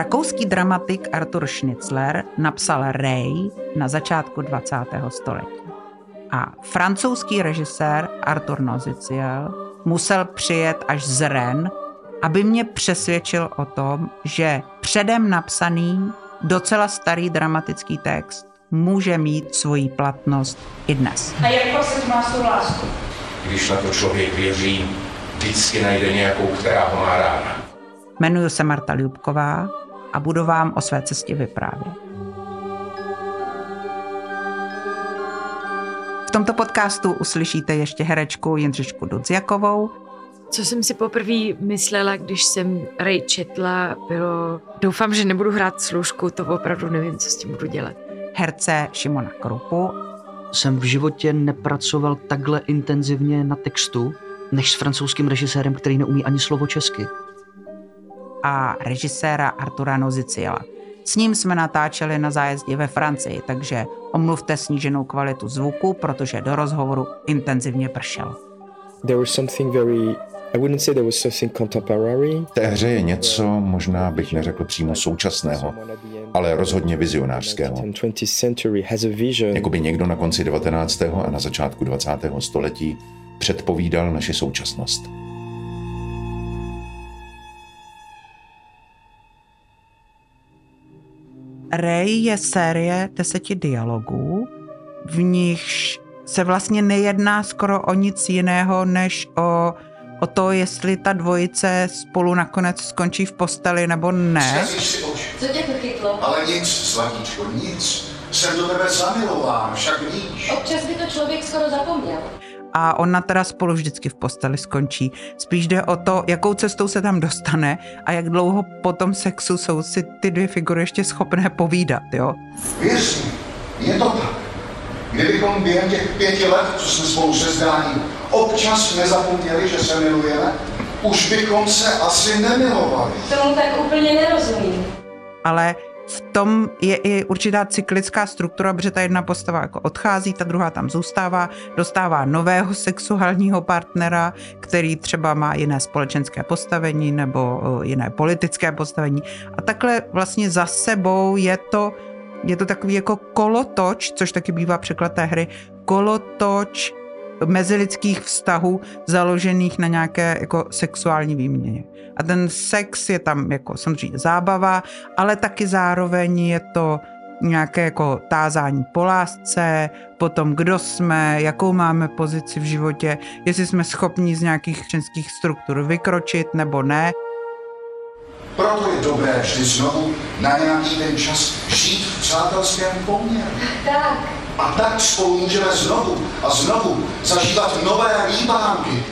Rakouský dramatik Arthur Schnitzler napsal Ray na začátku 20. století. A francouzský režisér Arthur Noziciel musel přijet až z Ren, aby mě přesvědčil o tom, že předem napsaný docela starý dramatický text může mít svoji platnost i dnes. A jak vlastně má svou lásku? Když na to člověk věří, vždycky najde nějakou, která ho má ráda. Jmenuji se Marta Ljubková a budu vám o své cestě vyprávět. V tomto podcastu uslyšíte ještě herečku Jindřišku Dudziakovou. Co jsem si poprvé myslela, když jsem Ray četla, bylo doufám, že nebudu hrát služku, to opravdu nevím, co s tím budu dělat. Herce Šimona Krupu. Jsem v životě nepracoval takhle intenzivně na textu, než s francouzským režisérem, který neumí ani slovo česky. A režiséra Artura Noziciela. S ním jsme natáčeli na zájezdě ve Francii, takže omluvte sníženou kvalitu zvuku, protože do rozhovoru intenzivně pršel. There was something very I wouldn't say there was something contemporary. V té hře je něco, možná bych neřekl přímo současného, ale rozhodně vizionářského. Jakoby někdo na konci 19. a na začátku 20. století předpovídal naši současnost. Ray je série deseti dialogů, v nichž se vlastně nejedná skoro o nic jiného, než o, o to, jestli ta dvojice spolu nakonec skončí v posteli nebo ne. Co tě to chytlo? Ale nic, Slavíčko, nic. Jsem do tebe zamilován, však víš. Občas by to člověk skoro zapomněl. A ona teda spolu vždycky v posteli skončí. Spíš jde o to, jakou cestou se tam dostane a jak dlouho po tom sexu jsou si ty dvě figury ještě schopné povídat, jo? Věř mi, je to tak. Kdybychom během těch pěti let, co jsme spolu se zdání, občas nezapomněli, že se milujeme, už bychom se asi nemilovali. Tomu tak úplně nerozumím. Ale v tom je i určitá cyklická struktura, protože ta jedna postava jako odchází, ta druhá tam zůstává, dostává nového sexuálního partnera, který třeba má jiné společenské postavení nebo eh, jiné politické postavení. A takhle vlastně za sebou je to, je to takový jako kolotoč, což taky bývá překlad té hry, kolotoč mezilidských vztahů založených na nějaké jako sexuální výměně. A ten sex je tam jako samozřejmě zábava, ale taky zároveň je to nějaké jako tázání po lásce, potom kdo jsme, jakou máme pozici v životě, jestli jsme schopni z nějakých členských struktur vykročit nebo ne. Proto je dobré vždy znovu na nějaký ten čas žít v přátelském poměru. Tak, A tak spolu můžeme znovu a znovu zažívat nové líbánky.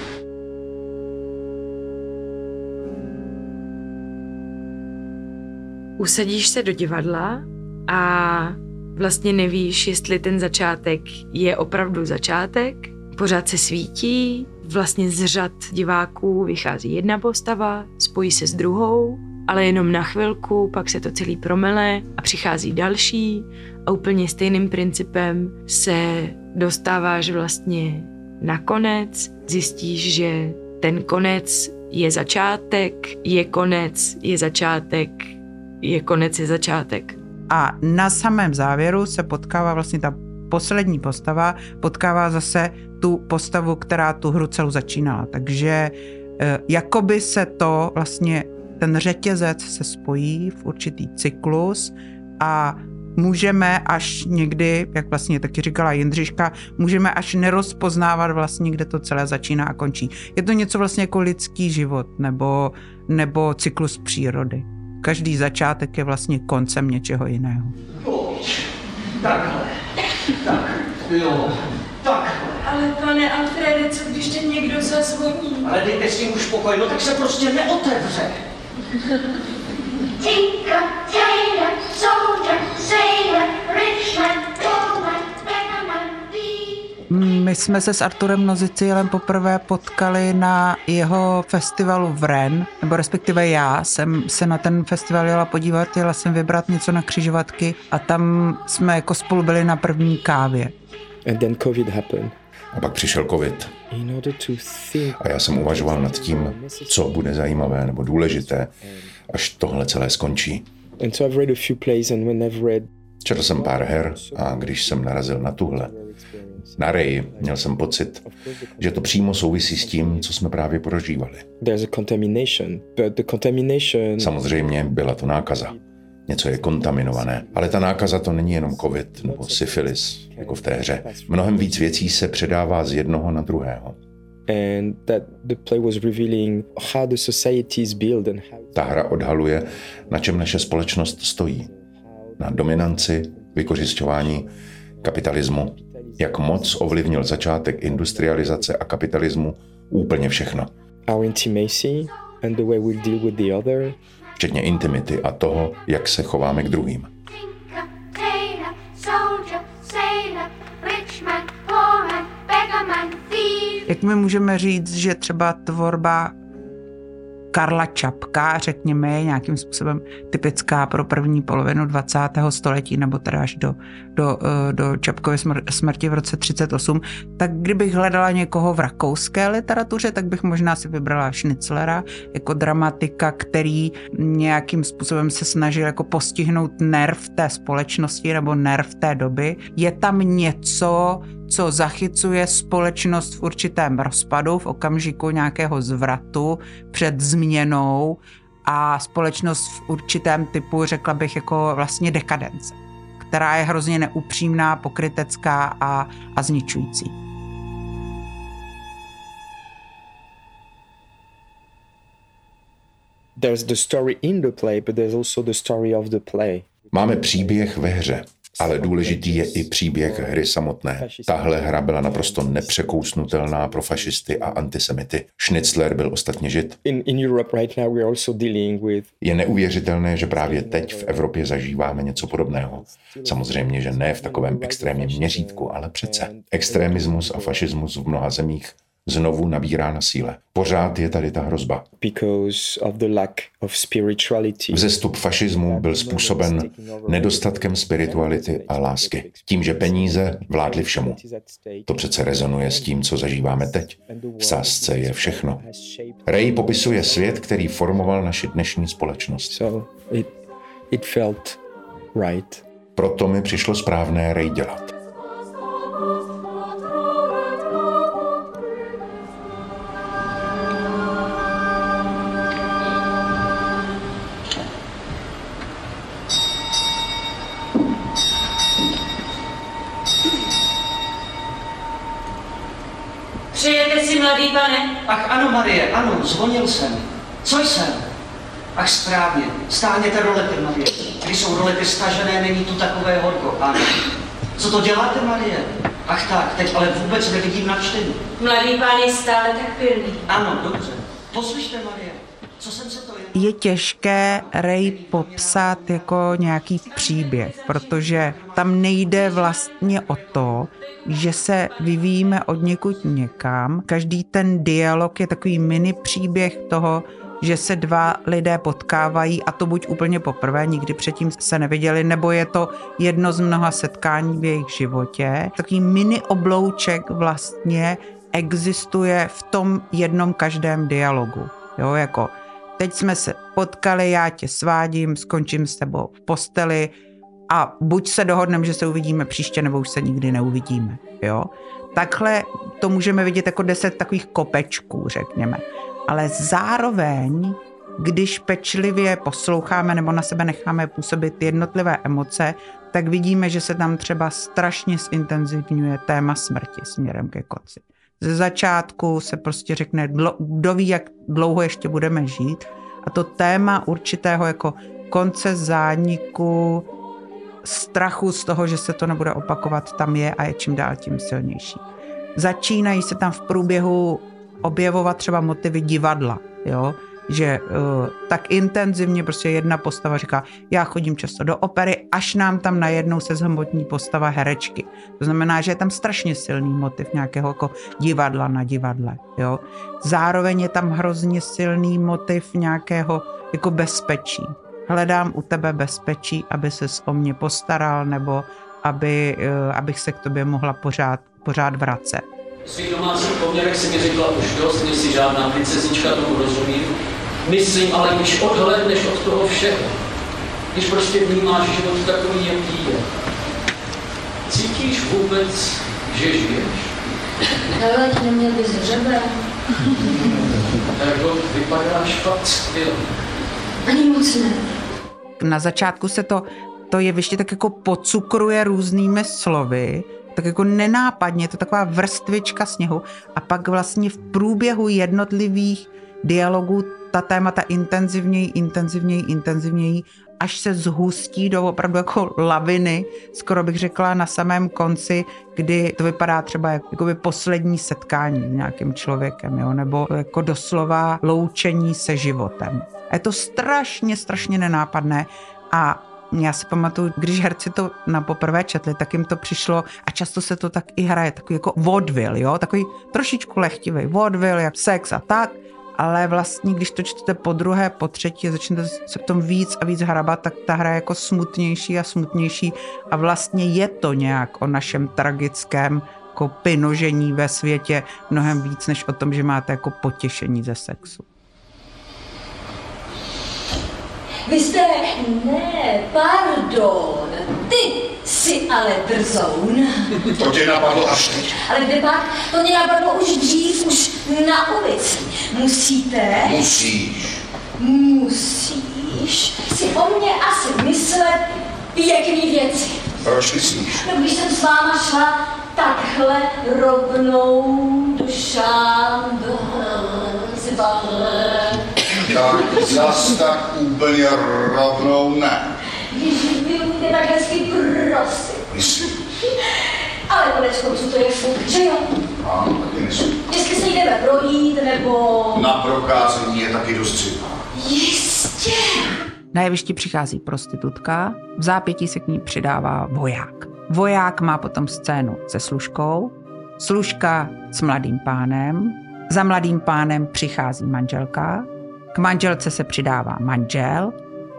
Usadíš se do divadla a vlastně nevíš, jestli ten začátek je opravdu začátek. Pořád se svítí, vlastně z řad diváků vychází jedna postava, spojí se s druhou, ale jenom na chvilku, pak se to celý promele a přichází další a úplně stejným principem se dostáváš vlastně na konec, zjistíš, že ten konec je začátek, je konec, je začátek, je konec, je začátek. A na samém závěru se potkává vlastně ta poslední postava, potkává zase tu postavu, která tu hru celou začínala. Takže eh, jakoby se to vlastně, ten řetězec se spojí v určitý cyklus a můžeme až někdy, jak vlastně taky říkala Jindřiška, můžeme až nerozpoznávat vlastně, kde to celé začíná a končí. Je to něco vlastně jako lidský život nebo, nebo cyklus přírody. Každý začátek je vlastně koncem něčeho jiného. Takhle. Tak, jo. Takhle. ale pane Alfrede, co když tě někdo zazvoní? Ale dejte s ním už pokoj, no tak se prostě neotevře. My jsme se s Arturem Nozicielem poprvé potkali na jeho festivalu v Ren, nebo respektive já jsem se na ten festival jela podívat, jela jsem vybrat něco na křižovatky a tam jsme jako spolu byli na první kávě. And then COVID happened. A pak přišel covid. A já jsem uvažoval nad tím, co bude zajímavé nebo důležité, až tohle celé skončí. Četl jsem pár her a když jsem narazil na tuhle, na Ray, měl jsem pocit, že to přímo souvisí s tím, co jsme právě prožívali. Samozřejmě byla to nákaza. Něco je kontaminované. Ale ta nákaza to není jenom covid nebo syfilis, jako v té hře. Mnohem víc věcí se předává z jednoho na druhého. Ta hra odhaluje, na čem naše společnost stojí. Na dominanci, vykořišťování, kapitalismu, jak moc ovlivnil začátek industrializace a kapitalismu úplně všechno. Our intimacy and the way we deal with the other. Včetně intimity a toho, jak se chováme k druhým. Jak my můžeme říct, že třeba tvorba Karla Čapka, řekněme, je nějakým způsobem typická pro první polovinu 20. století, nebo teda až do, do, eh, do Čapkovy smrti v roce 38, tak kdybych hledala někoho v rakouské literatuře, tak bych možná si vybrala Schnitzlera jako dramatika, který nějakým způsobem se snažil jako postihnout nerv té společnosti nebo nerv té doby. Je tam něco, co zachycuje společnost v určitém rozpadu, v okamžiku nějakého zvratu před změnou a společnost v určitém typu, řekla bych, jako vlastně dekadence, která je hrozně neupřímná, pokrytecká a, a zničující. There's the story in the play, but there's also the story of the play. Máme příběh ve hře, ale důležitý je i příběh hry samotné. Tahle hra byla naprosto nepřekousnutelná pro fašisty a antisemity. Schnitzler byl ostatně žid. Je neuvěřitelné, že právě teď v Evropě zažíváme něco podobného. Samozřejmě, že ne v takovém extrémním měřítku, ale přece. Extremismus a fašismus v mnoha zemích znovu nabírá na síle. Pořád je tady ta hrozba. Vzestup fašismu byl způsoben nedostatkem spirituality a lásky. Tím, že peníze vládly všemu. To přece rezonuje s tím, co zažíváme teď. V sásce je všechno. Ray popisuje svět, který formoval naši dnešní společnost. Proto mi přišlo správné Ray dělat. Ach ano, Marie, ano, zvonil jsem. Co jsem? Ach správně, stáhněte rolety, Marie. Když jsou rolety stažené, není tu takové horko, ano. Co to děláte, Marie? Ach tak, teď ale vůbec nevidím na čtení. Mladý pán je stále tak pilný. Ano, dobře. Poslyšte, Marie. Co jsem se to je? Těžké Ray popsat jako nějaký příběh, protože tam nejde vlastně o to, že se vyvíjíme od někud někam. Každý ten dialog je takový mini příběh toho, že se dva lidé potkávají a to buď úplně poprvé, nikdy předtím se neviděli, nebo je to jedno z mnoha setkání v jejich životě. Takový mini oblouček vlastně existuje v tom jednom každém dialogu. Jo, jako teď jsme se potkali, já tě svádím, skončím s tebou v posteli, a buď se dohodneme, že se uvidíme příště, nebo už se nikdy neuvidíme. Jo? Takhle to můžeme vidět jako deset takových kopečků, řekněme. Ale zároveň, když pečlivě posloucháme nebo na sebe necháme působit jednotlivé emoce, tak vidíme, že se tam třeba strašně zintenzivňuje téma smrti směrem ke konci. Ze začátku se prostě řekne, kdo ví, jak dlouho ještě budeme žít. A to téma určitého jako konce zániku, strachu z toho, že se to nebude opakovat, tam je a je čím dál tím silnější. Začínají se tam v průběhu objevovat třeba motivy divadla, jo? Že uh, tak intenzivně prostě jedna postava říká, já chodím často do opery, až nám tam najednou se zhmotní postava herečky. To znamená, že je tam strašně silný motiv nějakého jako divadla na divadle. Jo? Zároveň je tam hrozně silný motiv nějakého jako bezpečí hledám u tebe bezpečí, aby se o mě postaral nebo aby, eh, abych se k tobě mohla pořád, pořád vracet. V svých domácích poměrech si mi řekla už dost, nejsi žádná princeznička, tomu rozumím. Myslím, ale když odhledneš od toho všeho, když prostě vnímáš život takový, jaký je. Cítíš vůbec, že žiješ? Ale neměl bys hřebe. Jako vypadáš fakt skvěle. Ani moc ne. Na začátku se to, to jeviště tak jako pocukruje různými slovy, tak jako nenápadně, je to taková vrstvička sněhu a pak vlastně v průběhu jednotlivých dialogů ta témata intenzivněji, intenzivněji, intenzivněji, až se zhustí do opravdu jako laviny, skoro bych řekla na samém konci, kdy to vypadá třeba jako by poslední setkání s nějakým člověkem, jo? nebo jako doslova loučení se životem. A je to strašně, strašně nenápadné a já si pamatuju, když herci to na poprvé četli, tak jim to přišlo a často se to tak i hraje, takový jako vaudeville, jo, takový trošičku lehtivý vaudeville, jak sex a tak, ale vlastně, když to čtete po druhé, po třetí a začnete se v tom víc a víc hrabat, tak ta hra je jako smutnější a smutnější a vlastně je to nějak o našem tragickém jako pinožení ve světě mnohem víc, než o tom, že máte jako potěšení ze sexu. Vy jste... Ne, pardon. Ty jsi ale drzoun. To tě napadlo až teď. Ale kde pak? To mě napadlo už dřív, už na ulici. Musíte... Musíš. Musíš si o mě asi myslet pěkný věci. Proč myslíš? No, když jsem s váma šla takhle rovnou do šándozvale. Tak zas tak úplně rovnou ne. Ježiš, umíte tak hezky prosit. Myslím. Ale konec konců to je furt, že jo? Ano, taky myslím. Jestli se jdeme projít, nebo... Na prokácení je taky dost třeba. Jistě. Na jevišti přichází prostitutka, v zápětí se k ní přidává voják. Voják má potom scénu se služkou, služka s mladým pánem, za mladým pánem přichází manželka, k manželce se přidává manžel,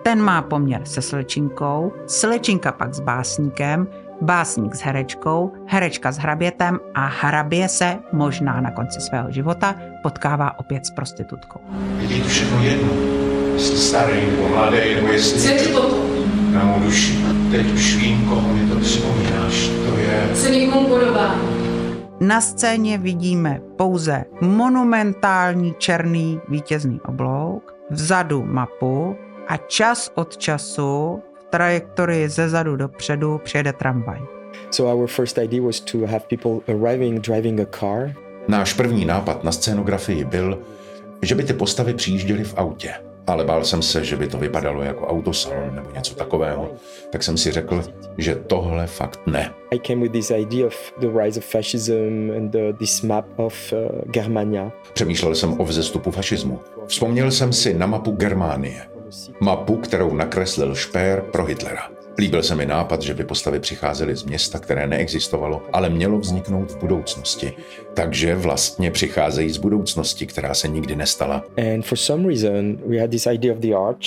ten má poměr se slečinkou, slečinka pak s básníkem, básník s herečkou, herečka s hrabětem a hrabě se možná na konci svého života potkává opět s prostitutkou. Je to všechno jedno, jestli starý nebo mladý, nebo jestli... Co je to? Na mou duši. Teď už vím, komu mi to připomínáš. To je... Se někomu podobá. Na scéně vidíme pouze monumentální černý vítězný oblouk, vzadu mapu a čas od času v trajektorii ze zadu dopředu přijede tramvaj. So our first idea was to have people arriving driving a car. Náš první nápad na scénografii byl, že by ty postavy přijížděly v autě. Ale bál jsem se, že by to vypadalo jako autosalon nebo něco takového, tak jsem si řekl, že tohle fakt ne. I came with this idea of the rise of fascism and the, this map of uh, Germania. Přemýšlel jsem o vzestupu fašismu. Vzpomněl jsem si na mapu Germánie. Mapu, kterou nakreslil Špér pro Hitlera. Líbil se mi nápad, že by postavy přicházely z města, které neexistovalo, ale mělo vzniknout v budoucnosti. Takže vlastně přicházejí z budoucnosti, která se nikdy nestala. And for some reason, we had this idea of the arch,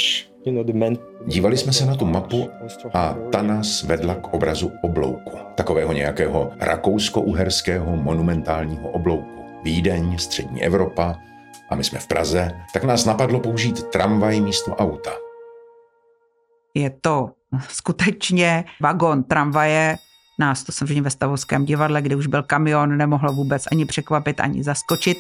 you know, the man... Dívali jsme se na tu mapu a ta nás vedla k obrazu oblouku. Takového nějakého rakousko-uherského monumentálního oblouku. Vídeň, střední Evropa, a my jsme v Praze, tak nás napadlo použít tramvaj místo auta. Je to skutečně vagon tramvaje, nás to samozřejmě ve Stavovském divadle, kde už byl kamion, nemohlo vůbec ani překvapit, ani zaskočit.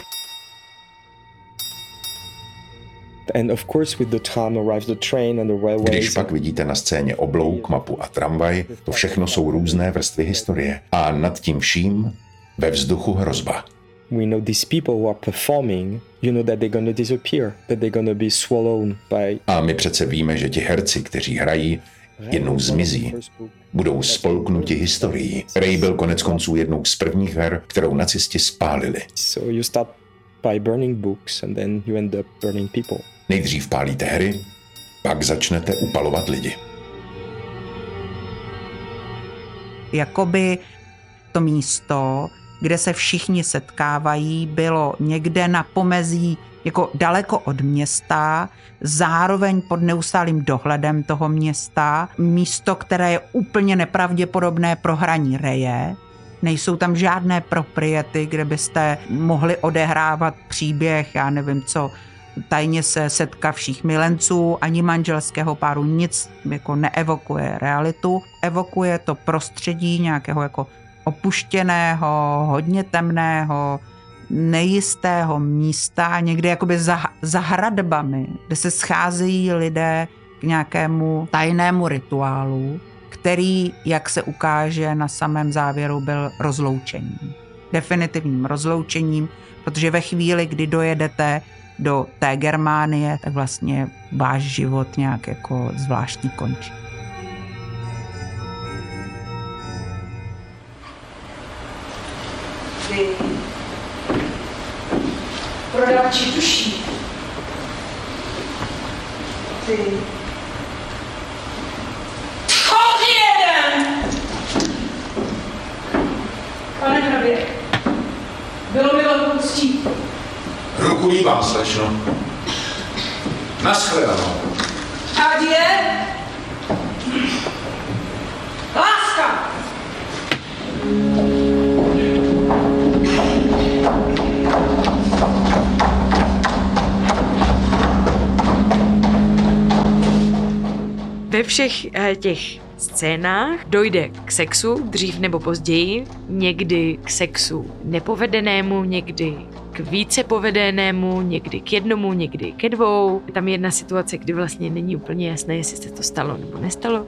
And of course with the tram arrives the train and the railways. Když pak vidíte na scéně oblouk, mapu a tramvaj, to všechno jsou různé vrstvy historie. A nad tím vším ve vzduchu hrozba. We know these people who are performing, you know that they're gonna disappear, that they're gonna be swallowed by... A my přece víme, že ti herci, kteří hrají, jednou zmizí. Budou spolknuti historií. Ray byl konec konců jednou z prvních her, kterou nacisti spálili. So you start by burning books and then you end up burning people. Nejdřív pálíte hry, pak začnete upalovat lidi. Jakoby to místo, kde se všichni setkávají, bylo někde na pomezí jako daleko od města, zároveň pod neustálým dohledem toho města, místo, které je úplně nepravděpodobné pro hraní reje, nejsou tam žádné propriety, kde byste mohli odehrávat příběh, já nevím co, tajně se setkavších milenců, ani manželského páru nic jako neevokuje realitu. Evokuje to prostředí nějakého jako opuštěného, hodně temného, nejistého místa, někde jakoby za, za hradbami, kde se scházejí lidé k nějakému tajnému rituálu, který, jak se ukáže na samém závěru, byl rozloučením. Definitivním rozloučením, protože ve chvíli, kdy dojedete do té Germánie, tak vlastně váš život nějak jako zvláštní končí. Prodavači duší. Ty! Pane hrabě, bylo mi velkou ctí. Ruku líbám, slečno. Naschledanou. Ať je láska! Ve všech eh, těch scénách dojde k sexu dřív nebo později, někdy k sexu nepovedenému, někdy k více povedenému, někdy k jednomu, někdy ke dvou. Je tam jedna situace, kdy vlastně není úplně jasné, jestli se to stalo nebo nestalo.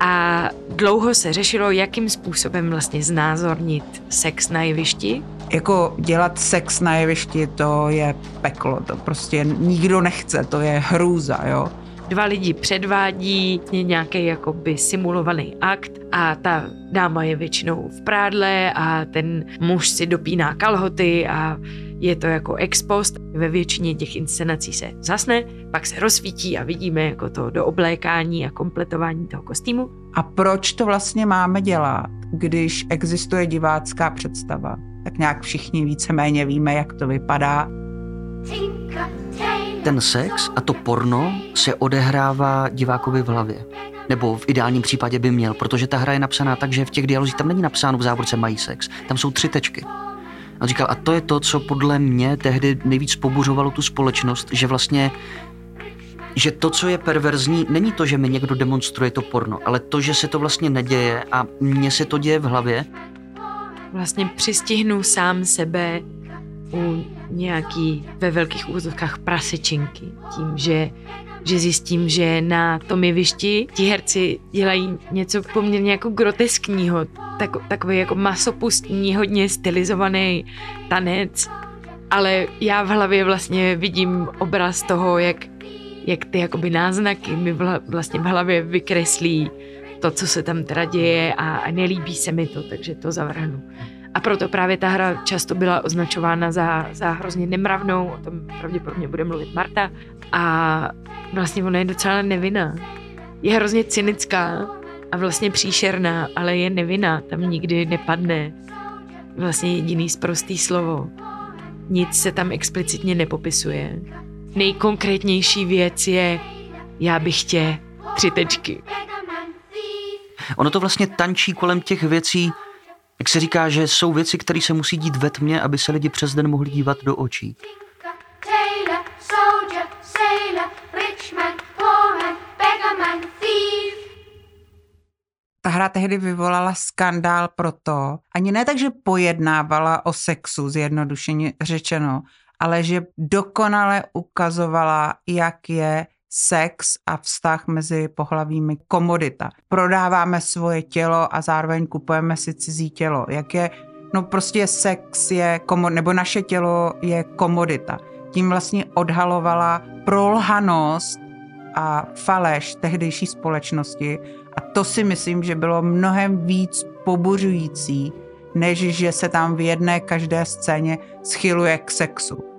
A dlouho se řešilo, jakým způsobem vlastně znázornit sex na jevišti. Jako dělat sex na jevišti, to je peklo, to prostě nikdo nechce, to je hrůza, jo dva lidi předvádí nějaký jakoby simulovaný akt a ta dáma je většinou v prádle a ten muž si dopíná kalhoty a je to jako ex post. Ve většině těch inscenací se zasne, pak se rozsvítí a vidíme jako to do oblékání a kompletování toho kostýmu. A proč to vlastně máme dělat, když existuje divácká představa? Tak nějak všichni víceméně víme, jak to vypadá. Ten sex a to porno se odehrává divákovi v hlavě. Nebo v ideálním případě by měl, protože ta hra je napsaná tak, že v těch dialozích tam není napsáno v závorce mají sex. Tam jsou tři tečky. A říkal, a to je to, co podle mě tehdy nejvíc pobuřovalo tu společnost, že vlastně že to, co je perverzní, není to, že mi někdo demonstruje to porno, ale to, že se to vlastně neděje a mně se to děje v hlavě. Vlastně přistihnu sám sebe u nějaký ve velkých úzovkách prasečinky. Tím, že, že zjistím, že na tom jevišti ti herci dělají něco poměrně jako groteskního, tak, takový jako masopustní, hodně stylizovaný tanec, ale já v hlavě vlastně vidím obraz toho, jak, jak ty jakoby náznaky mi vla, vlastně v hlavě vykreslí to, co se tam teda děje a, a nelíbí se mi to, takže to zavrhnu. A proto právě ta hra často byla označována za, za hrozně nemravnou, o tom pravděpodobně bude mluvit Marta. A vlastně ona je docela nevinná. Je hrozně cynická a vlastně příšerná, ale je nevinná, tam nikdy nepadne vlastně jediný zprostý slovo. Nic se tam explicitně nepopisuje. Nejkonkrétnější věc je, já bych tě tři tečky. Ono to vlastně tančí kolem těch věcí, jak se říká, že jsou věci, které se musí dít ve tmě, aby se lidi přes den mohli dívat do očí. Ta hra tehdy vyvolala skandál proto, ani ne tak, že pojednávala o sexu, zjednodušeně řečeno, ale že dokonale ukazovala, jak je sex a vztah mezi pohlavími komodita. Prodáváme svoje tělo a zároveň kupujeme si cizí tělo. Jak je, no prostě sex je, komo, nebo naše tělo je komodita. Tím vlastně odhalovala prolhanost a faleš tehdejší společnosti a to si myslím, že bylo mnohem víc pobuřující, než že se tam v jedné každé scéně schyluje k sexu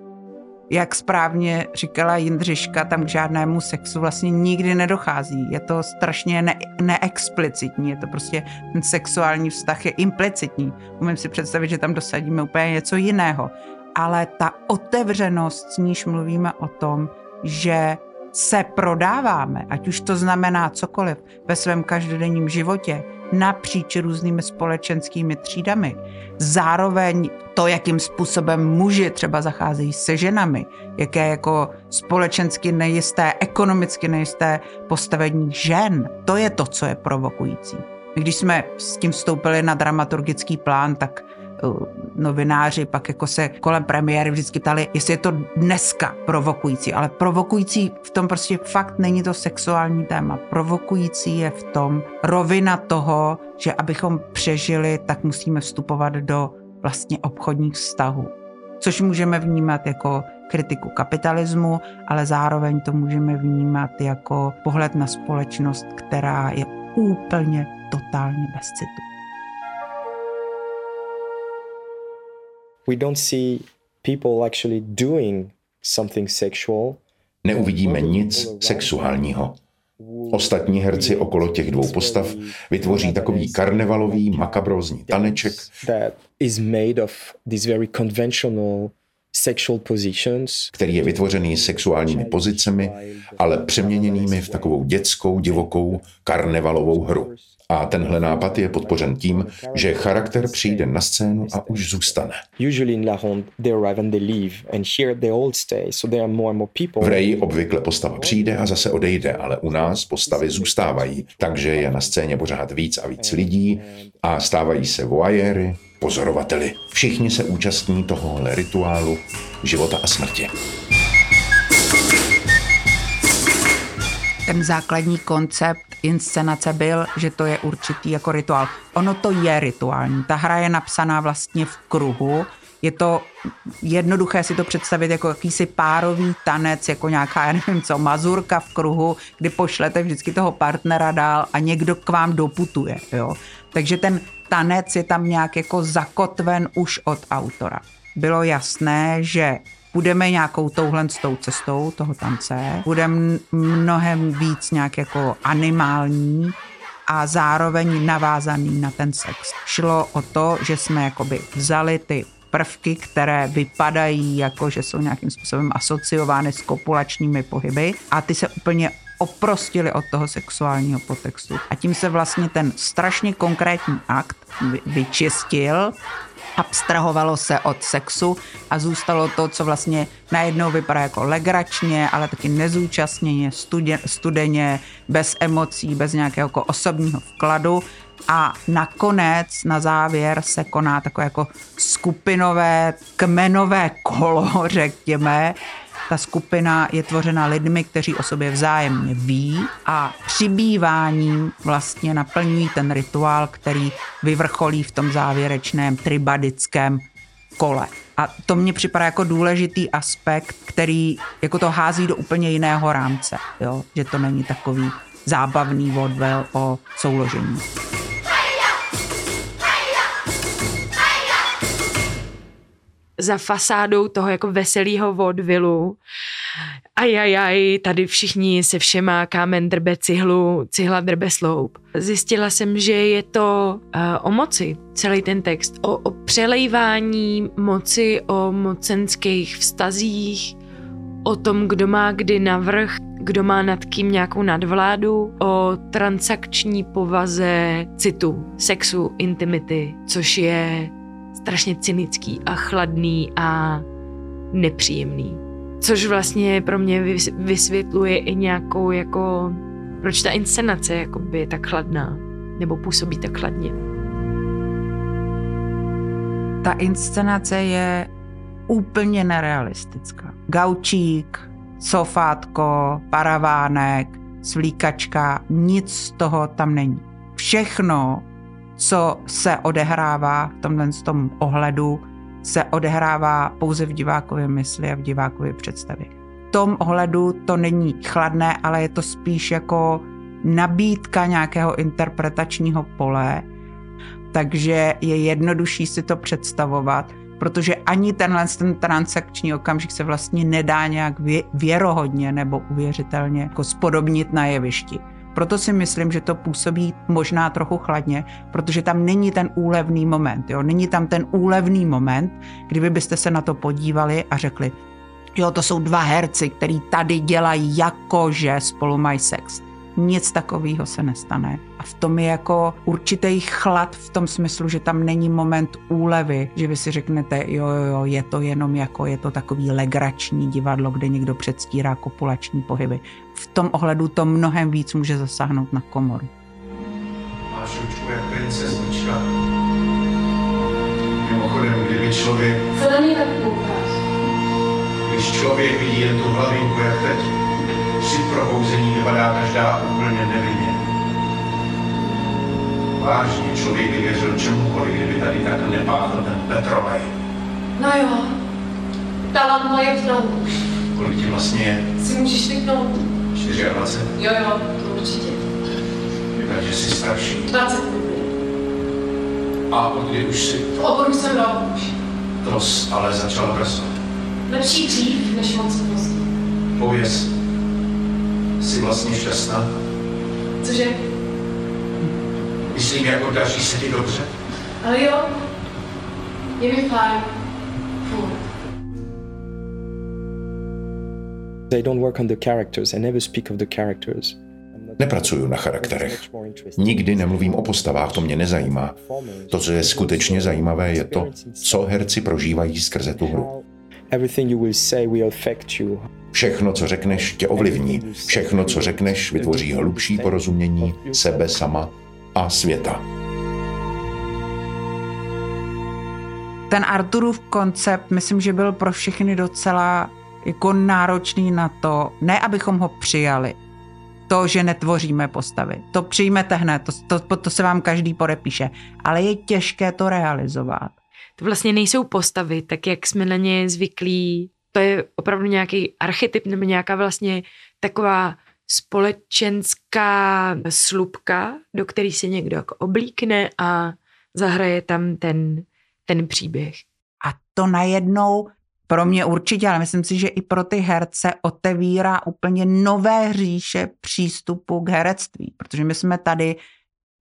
jak správně říkala Jindřiška, tam k žádnému sexu vlastně nikdy nedochází. Je to strašně ne- neexplicitní, je to prostě ten sexuální vztah je implicitní. Umím si představit, že tam dosadíme úplně něco jiného. Ale ta otevřenost, s níž mluvíme o tom, že se prodáváme, ať už to znamená cokoliv ve svém každodenním životě, napříč různými společenskými třídami. Zároveň to, jakým způsobem muži třeba zacházejí se ženami, jaké jako společensky nejisté, ekonomicky nejisté postavení žen, to je to, co je provokující. Když jsme s tím vstoupili na dramaturgický plán, tak novináři pak jako se kolem premiéry vždycky ptali, jestli je to dneska provokující, ale provokující v tom prostě fakt není to sexuální téma. Provokující je v tom rovina toho, že abychom přežili, tak musíme vstupovat do vlastně obchodních vztahů. Což můžeme vnímat jako kritiku kapitalismu, ale zároveň to můžeme vnímat jako pohled na společnost, která je úplně totálně bez citu. We don't see people actually doing something sexual. Neuvidíme nic sexuálního. Ostatní herci okolo těch dvou postav vytvoří takový karnevalový makabrózní taneček, který je vytvořený sexuálními pozicemi, ale přeměněnými v takovou dětskou, divokou, karnevalovou hru. A tenhle nápad je podpořen tím, že charakter přijde na scénu a už zůstane. V Reji obvykle postava přijde a zase odejde, ale u nás postavy zůstávají, takže je na scéně pořád víc a víc lidí a stávají se voajery, pozorovateli. Všichni se účastní tohohle rituálu života a smrti. Ten základní koncept inscenace byl, že to je určitý jako rituál. Ono to je rituální. Ta hra je napsaná vlastně v kruhu. Je to jednoduché si to představit jako jakýsi párový tanec, jako nějaká, já nevím co, mazurka v kruhu, kdy pošlete vždycky toho partnera dál a někdo k vám doputuje. Jo? Takže ten tanec je tam nějak jako zakotven už od autora. Bylo jasné, že budeme nějakou touhle s tou cestou toho tance, budeme mnohem víc nějak jako animální a zároveň navázaný na ten sex. Šlo o to, že jsme jakoby vzali ty prvky, které vypadají jako, že jsou nějakým způsobem asociovány s kopulačními pohyby a ty se úplně oprostili od toho sexuálního potextu. A tím se vlastně ten strašně konkrétní akt vyčistil abstrahovalo se od sexu a zůstalo to, co vlastně najednou vypadá jako legračně, ale taky nezúčastněně, studě, studeně, bez emocí, bez nějakého jako osobního vkladu. A nakonec, na závěr, se koná takové jako skupinové, kmenové kolo, řekněme, ta skupina je tvořena lidmi, kteří o sobě vzájemně ví a přibýváním vlastně naplňují ten rituál, který vyvrcholí v tom závěrečném tribadickém kole. A to mně připadá jako důležitý aspekt, který jako to hází do úplně jiného rámce, jo? že to není takový zábavný vodvel o souložení. Za fasádou toho jako veselého vodvilu. Ajajaj, tady všichni se všema kámen drbe cihlu, cihla drbe sloup. Zjistila jsem, že je to uh, o moci, celý ten text, o, o přelejvání moci, o mocenských vztazích, o tom, kdo má kdy navrh, kdo má nad kým nějakou nadvládu, o transakční povaze citu, sexu, intimity, což je strašně cynický a chladný a nepříjemný. Což vlastně pro mě vysvětluje i nějakou jako, proč ta inscenace je tak chladná, nebo působí tak chladně. Ta inscenace je úplně nerealistická. Gaučík, sofátko, paravánek, svlíkačka, nic z toho tam není. Všechno co se odehrává v tomhle tom ohledu, se odehrává pouze v divákově mysli a v divákově představě. V tom ohledu to není chladné, ale je to spíš jako nabídka nějakého interpretačního pole, takže je jednodušší si to představovat, protože ani tenhle ten transakční okamžik se vlastně nedá nějak věrohodně nebo uvěřitelně jako spodobnit na jevišti. Proto si myslím, že to působí možná trochu chladně, protože tam není ten úlevný moment. Jo? Není tam ten úlevný moment, kdyby byste se na to podívali a řekli, jo, to jsou dva herci, který tady dělají jako, že spolu mají sex. nic takového se nestane. A v tom je jako určitý chlad v tom smyslu, že tam není moment úlevy, že vy si řeknete, jo, jo, jo, je to jenom jako, je to takový legrační divadlo, kde někdo předstírá kopulační pohyby. V tom ohledu to mnohem víc může zasáhnout na komoru. Máš ručku jak princeznička. Mimochodem, kdyby člověk... Co na něj tak koukáš? Když člověk vidí jen tu hlavinku, jak teď, při probouzení vypadá každá úplně nevinně. Vážně, člověk by věřil čemukoliv, kdyby tady tak nepáchl ten Petrolej. No jo. Ta lampa je v tom. Kolik ti vlastně je? Si můžeš tyknout. 24? Jo, jo, to určitě. Takže jsi starší. 20 A od kdy už si V oboru jsem rok už. ale začal brzo. Lepší dřív, než moc pozdě. Pověz, jsi vlastně šťastná? Cože? Myslím, jako daří se ti dobře? Ale jo. Je mi fajn. Nepracuju na charakterech. Nikdy nemluvím o postavách, to mě nezajímá. To, co je skutečně zajímavé, je to, co herci prožívají skrze tu hru. Everything you will say will affect you. Všechno, co řekneš, tě ovlivní. Všechno, co řekneš, vytvoří hlubší porozumění sebe sama a světa. Ten Arturův koncept, myslím, že byl pro všechny docela jako náročný na to, ne abychom ho přijali, to, že netvoříme postavy. To přijmete hned, to, to, to se vám každý podepíše, ale je těžké to realizovat. To vlastně nejsou postavy, tak jak jsme na ně zvyklí. To je opravdu nějaký archetyp nebo nějaká vlastně taková společenská slupka, do který se někdo jako oblíkne a zahraje tam ten, ten příběh. A to najednou pro mě určitě, ale myslím si, že i pro ty herce otevírá úplně nové říše přístupu k herectví, protože my jsme tady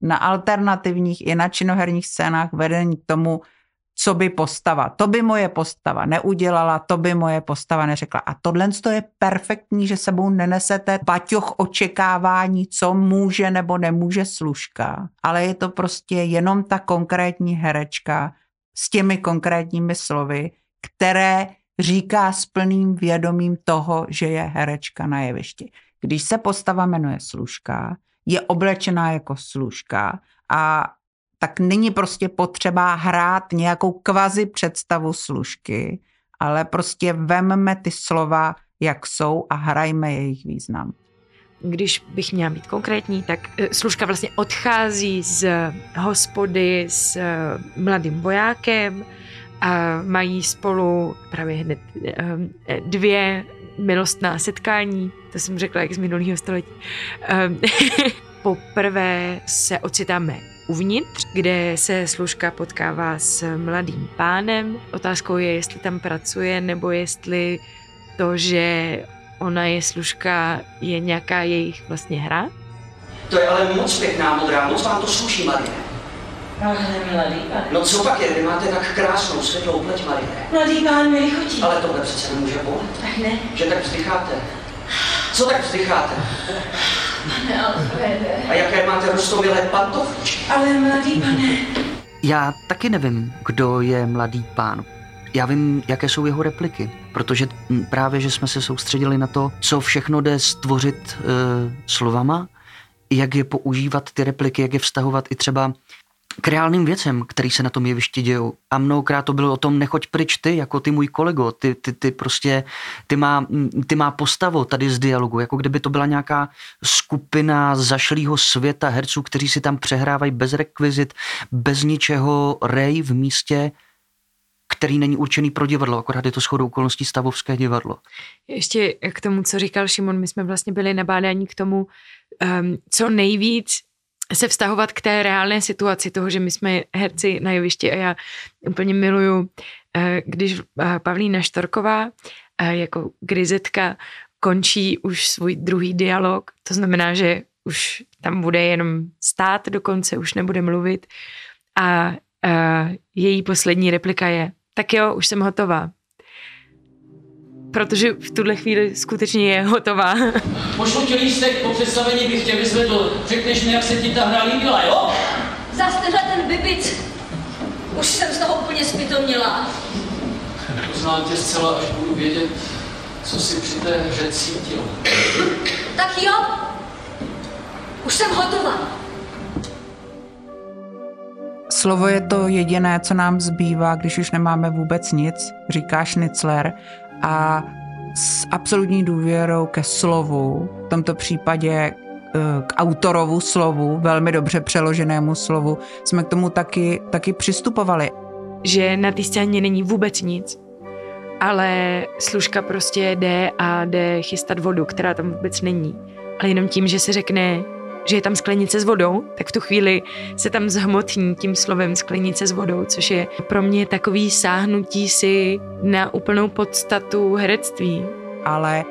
na alternativních i na činoherních scénách vedení k tomu, co by postava. To by moje postava neudělala, to by moje postava neřekla. A tohle je perfektní, že sebou nenesete paťoch očekávání, co může nebo nemůže služka, ale je to prostě jenom ta konkrétní herečka s těmi konkrétními slovy, které říká s plným vědomím toho, že je herečka na jevišti. Když se postava jmenuje služka, je oblečená jako služka a tak není prostě potřeba hrát nějakou kvazi představu služky, ale prostě vemme ty slova, jak jsou a hrajme jejich význam. Když bych měla být konkrétní, tak eh, služka vlastně odchází z hospody s eh, mladým vojákem a mají spolu právě hned eh, dvě milostná setkání, to jsem řekla jak z minulého století. Poprvé se ocitáme uvnitř, kde se služka potkává s mladým pánem. Otázkou je, jestli tam pracuje, nebo jestli to, že ona je služka, je nějaká jejich vlastně hra. To je ale moc pěkná modrá, moc vám to sluší, Marie. Ale mladý pán. No co pak je, vy máte tak krásnou světlou pleť, Marie. Mladý pán mi lichotí. Ale tohle přece nemůže bolet. Ach ne, Že tak vzdycháte. Co tak vzdycháte? pane Alfrede. A jaké máte rostovilé pantofličky? Ale mladý pane. Já taky nevím, kdo je mladý pán. Já vím, jaké jsou jeho repliky, protože hm, právě, že jsme se soustředili na to, co všechno jde stvořit e, slovama, jak je používat ty repliky, jak je vztahovat i třeba k reálným věcem, který se na tom jevišti dějou. A mnohokrát to bylo o tom, nechoď pryč ty, jako ty můj kolego, ty, ty, ty prostě, ty má, ty má postavu tady z dialogu, jako kdyby to byla nějaká skupina zašlého světa herců, kteří si tam přehrávají bez rekvizit, bez ničeho, rej v místě, který není určený pro divadlo, akorát je to shodou okolností stavovské divadlo. Ještě k tomu, co říkal Šimon, my jsme vlastně byli nabádáni k tomu, um, co nejvíc se vztahovat k té reálné situaci toho, že my jsme herci na jevišti a já úplně miluju, eh, když eh, Pavlína Štorková eh, jako grizetka končí už svůj druhý dialog, to znamená, že už tam bude jenom stát dokonce, už nebude mluvit a její poslední replika je, tak jo, už jsem hotová. Protože v tuhle chvíli skutečně je hotová. Pošlu ti lístek, po představení bych tě vyzvedl. Řekneš mi, jak se ti ta hra líbila, jo? Zas tenhle ten bibic. Už jsem z toho úplně zpytomněla. Poznám tě zcela, až budu vědět, co si při té hře cítil. Tak jo, už jsem hotová. Slovo je to jediné, co nám zbývá, když už nemáme vůbec nic, říká Schnitzler. A s absolutní důvěrou ke slovu, v tomto případě eh, k autorovu slovu, velmi dobře přeloženému slovu, jsme k tomu taky, taky přistupovali. Že na té scéně není vůbec nic, ale služka prostě jde a jde chystat vodu, která tam vůbec není. Ale jenom tím, že se řekne, že je tam sklenice s vodou, tak v tu chvíli se tam zhmotní tím slovem sklenice s vodou, což je pro mě takový sáhnutí si na úplnou podstatu herectví. Ale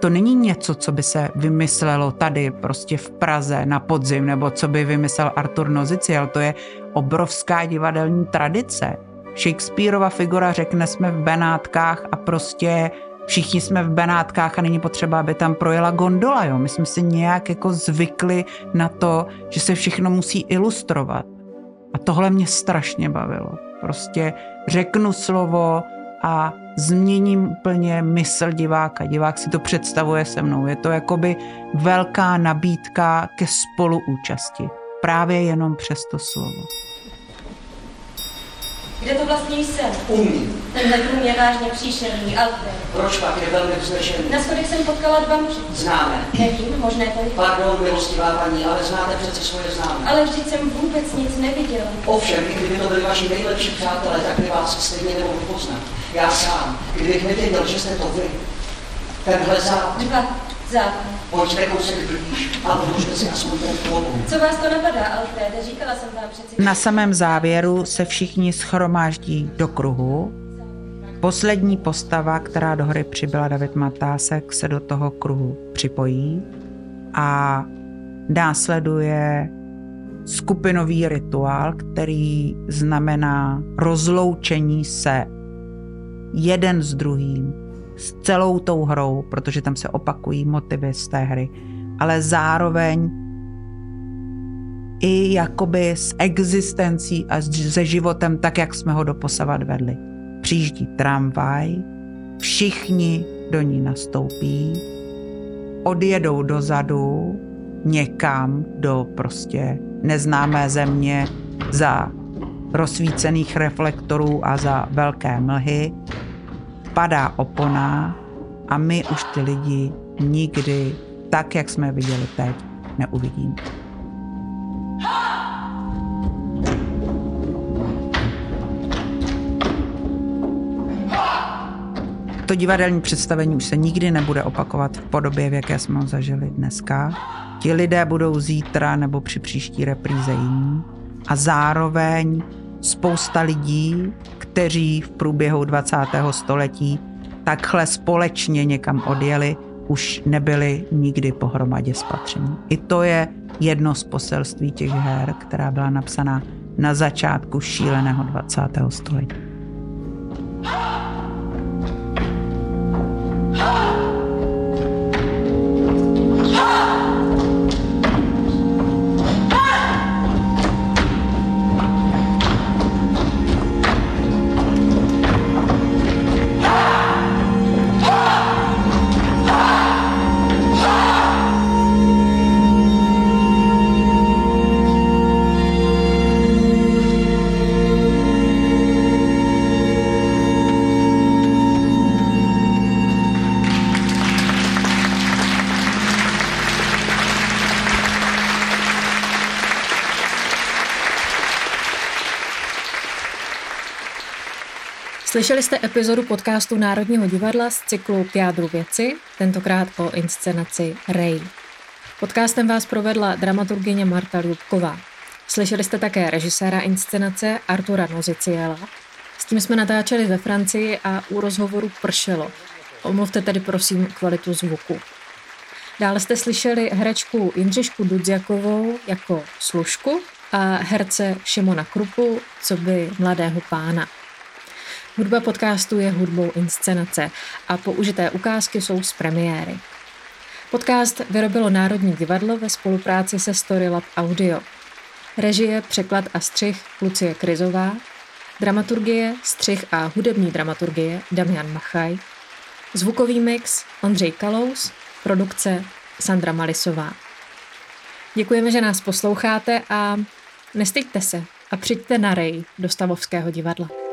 to není něco, co by se vymyslelo tady prostě v Praze na podzim, nebo co by vymyslel Artur Noziciel. To je obrovská divadelní tradice. Shakespeareova figura řekne jsme v Benátkách a prostě všichni jsme v Benátkách a není potřeba, aby tam projela gondola. Jo? My jsme si nějak jako zvykli na to, že se všechno musí ilustrovat. A tohle mě strašně bavilo. Prostě řeknu slovo a změním úplně mysl diváka. Divák si to představuje se mnou. Je to jakoby velká nabídka ke spoluúčasti. Právě jenom přes to slovo. Kde to vlastně jsem? Umím. Tenhle dům je vážně příšerný, Alfred. Proč pak je velmi vznešený? Na schodech jsem potkala dva muže. Známe. Nevím, možné to je. Pardon, milostivá paní, ale znáte přece svoje známé. Ale vždyť jsem vůbec nic neviděla. Ovšem, i kdyby to byli vaši nejlepší přátelé, tak by vás stejně nemohl poznat. Já sám, kdybych nevěděl, že jste to vy, tenhle západ. Dva západ. Pojďte kousek blíž a odložte si aspoň ten klobouk. Co vás to napadá, Alfred? Říkala jsem vám přeci... Na samém závěru se všichni schromáždí do kruhu. Poslední postava, která do hry přibyla David Matásek, se do toho kruhu připojí a následuje skupinový rituál, který znamená rozloučení se jeden s druhým, s celou tou hrou, protože tam se opakují motivy z té hry, ale zároveň i jakoby s existencí a se životem tak, jak jsme ho doposavat vedli. Přijíždí tramvaj, všichni do ní nastoupí, odjedou dozadu někam do prostě neznámé země za rozsvícených reflektorů a za velké mlhy, padá opona a my už ty lidi nikdy tak, jak jsme viděli teď, neuvidíme. To divadelní představení už se nikdy nebude opakovat v podobě, v jaké jsme ho zažili dneska. Ti lidé budou zítra nebo při příští repríze jiní. A zároveň spousta lidí, kteří v průběhu 20. století takhle společně někam odjeli, už nebyli nikdy pohromadě spatření. I to je jedno z poselství těch her, která byla napsaná na začátku šíleného 20. století. Slyšeli jste epizodu podcastu Národního divadla z cyklu K jádru věci, tentokrát o inscenaci Ray. Podcastem vás provedla dramaturgyně Marta Ljubková. Slyšeli jste také režiséra inscenace Artura Noziciela. S tím jsme natáčeli ve Francii a u rozhovoru pršelo. Omluvte tedy prosím kvalitu zvuku. Dále jste slyšeli herečku Jindřišku Dudziakovou jako služku a herce Šimona Krupu, co by mladého pána. Hudba podcastu je hudbou inscenace a použité ukázky jsou z premiéry. Podcast vyrobilo Národní divadlo ve spolupráci se Storylab Audio. Režie, překlad a střih Lucie Krizová, dramaturgie, střih a hudební dramaturgie Damian Machaj, zvukový mix Ondřej Kalous, produkce Sandra Malisová. Děkujeme, že nás posloucháte a nestyďte se a přijďte na rej do Stavovského divadla.